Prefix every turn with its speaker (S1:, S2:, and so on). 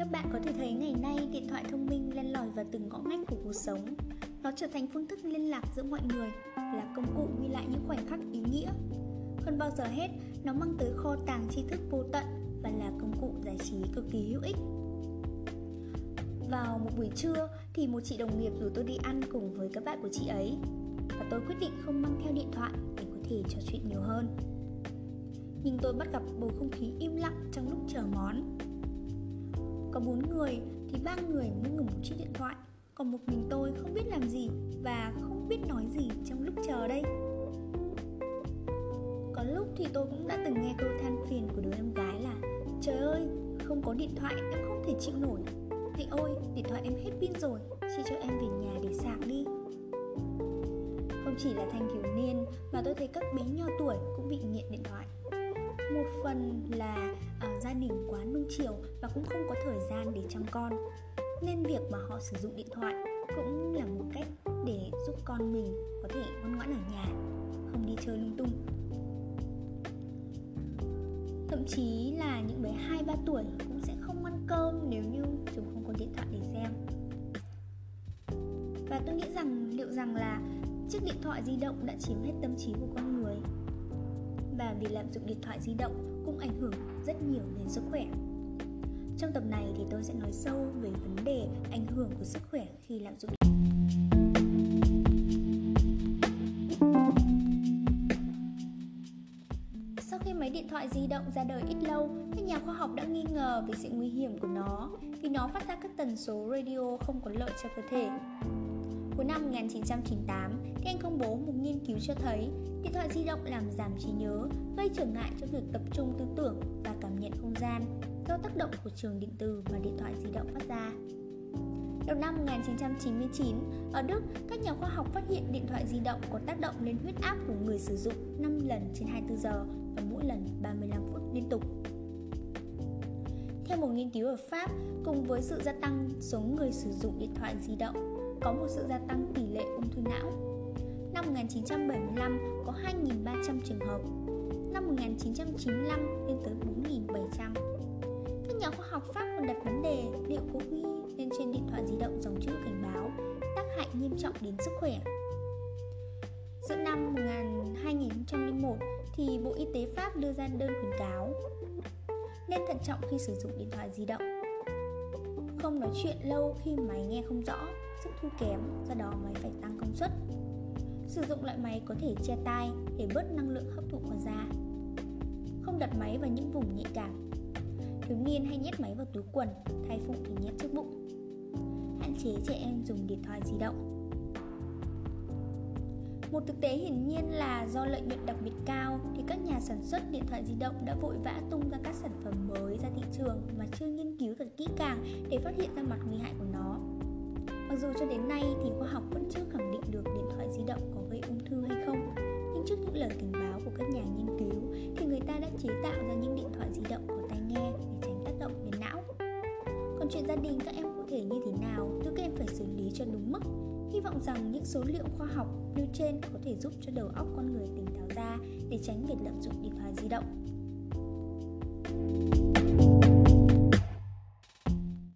S1: các bạn có thể thấy ngày nay điện thoại thông minh len lỏi vào từng ngõ ngách của cuộc sống. Nó trở thành phương thức liên lạc giữa mọi người Là công cụ ghi lại những khoảnh khắc ý nghĩa. Hơn bao giờ hết, nó mang tới kho tàng tri thức vô tận Và là công cụ giải trí cực kỳ hữu ích. Vào một buổi trưa thì một chị đồng nghiệp rủ tôi đi ăn cùng với các bạn của chị ấy Và tôi quyết định không mang theo điện thoại để có thể trò chuyện nhiều hơn. Nhưng tôi bắt gặp bầu không khí im lặng trong lúc chờ món có bốn người thì ba người mới ngừng một chiếc điện thoại. Còn một mình tôi không biết làm gì Và không biết nói gì trong lúc chờ đây. Có lúc thì tôi cũng đã từng nghe câu than phiền của đứa em gái là Trời ơi, không có điện thoại em không thể chịu nổi. Thì ôi, điện thoại em hết pin rồi Chị cho em về nhà để sạc đi. Không chỉ là thanh thiếu niên Mà tôi thấy các bé nhỏ tuổi cũng bị nghiện điện thoại một phần là uh, gia đình quá nung chiều và cũng không có thời gian để chăm con. Nên việc mà họ sử dụng điện thoại cũng là một cách để giúp con mình có thể ngoan ngoãn ở nhà không đi chơi lung tung. Thậm chí là những bé hai ba tuổi cũng sẽ không ăn cơm nếu như chúng không có điện thoại để xem. Và tôi nghĩ rằng liệu rằng là chiếc điện thoại di động đã chiếm hết tâm trí của con người? Và vì lạm dụng điện thoại di động cũng ảnh hưởng rất nhiều đến sức khỏe. Trong tập này thì tôi sẽ nói sâu về vấn đề ảnh hưởng của sức khỏe khi lạm dụng Sau khi máy điện thoại di động ra đời ít lâu, các nhà khoa học đã nghi ngờ về sự nguy hiểm của nó vì nó phát ra các tần số radio không có lợi cho cơ thể. Cuối năm 1998, thì anh công bố một nghiên cứu cho thấy điện thoại di động làm giảm trí nhớ, gây trở ngại cho việc tập trung tư tưởng và cảm nhận không gian do tác động của trường điện từ mà điện thoại di động phát ra. Đầu năm 1999, ở Đức, các nhà khoa học phát hiện điện thoại di động có tác động lên huyết áp của người sử dụng 5 lần trên 24 giờ và mỗi lần 35 phút liên tục. Theo một nghiên cứu ở Pháp, cùng với sự gia tăng số người sử dụng điện thoại di động, có một sự gia tăng tỷ lệ ung thư não. Năm 1975 có 2.300 trường hợp, năm 1995 lên tới 4.700. Các nhà khoa học Pháp còn đặt vấn đề liệu có ghi lên trên điện thoại di động dòng chữ cảnh báo tác hại nghiêm trọng đến sức khỏe. Giữa năm 2001 thì Bộ Y tế Pháp đưa ra đơn khuyến cáo nên thận trọng khi sử dụng điện thoại di động. Không nói chuyện lâu khi máy nghe không rõ sức thu kém, do đó máy phải tăng công suất. Sử dụng loại máy có thể che tai để bớt năng lượng hấp thụ vào da. Không đặt máy vào những vùng nhạy cảm. Thiếu niên hay nhét máy vào túi quần, thai phụ thì nhét trước bụng. Hạn chế trẻ em dùng điện thoại di động. Một thực tế hiển nhiên là do lợi nhuận đặc biệt cao sản xuất điện thoại di động đã vội vã tung ra các sản phẩm mới ra thị trường mà chưa nghiên cứu thật kỹ càng để phát hiện ra mặt nguy hại của nó. Mặc dù cho đến nay thì khoa học vẫn chưa khẳng định được điện thoại di động có gây ung thư hay không, nhưng trước những lời cảnh báo của các nhà nghiên cứu thì người ta đã chế tạo ra những điện thoại di động có tai nghe để tránh tác động đến não. Còn chuyện gia đình các em cụ thể như thế nào thì các em phải xử lý cho đúng mức. Hy vọng rằng những số liệu khoa học nêu trên có thể giúp cho đầu óc con người tỉnh táo ra để tránh việc lạm dụng điện thoại di động.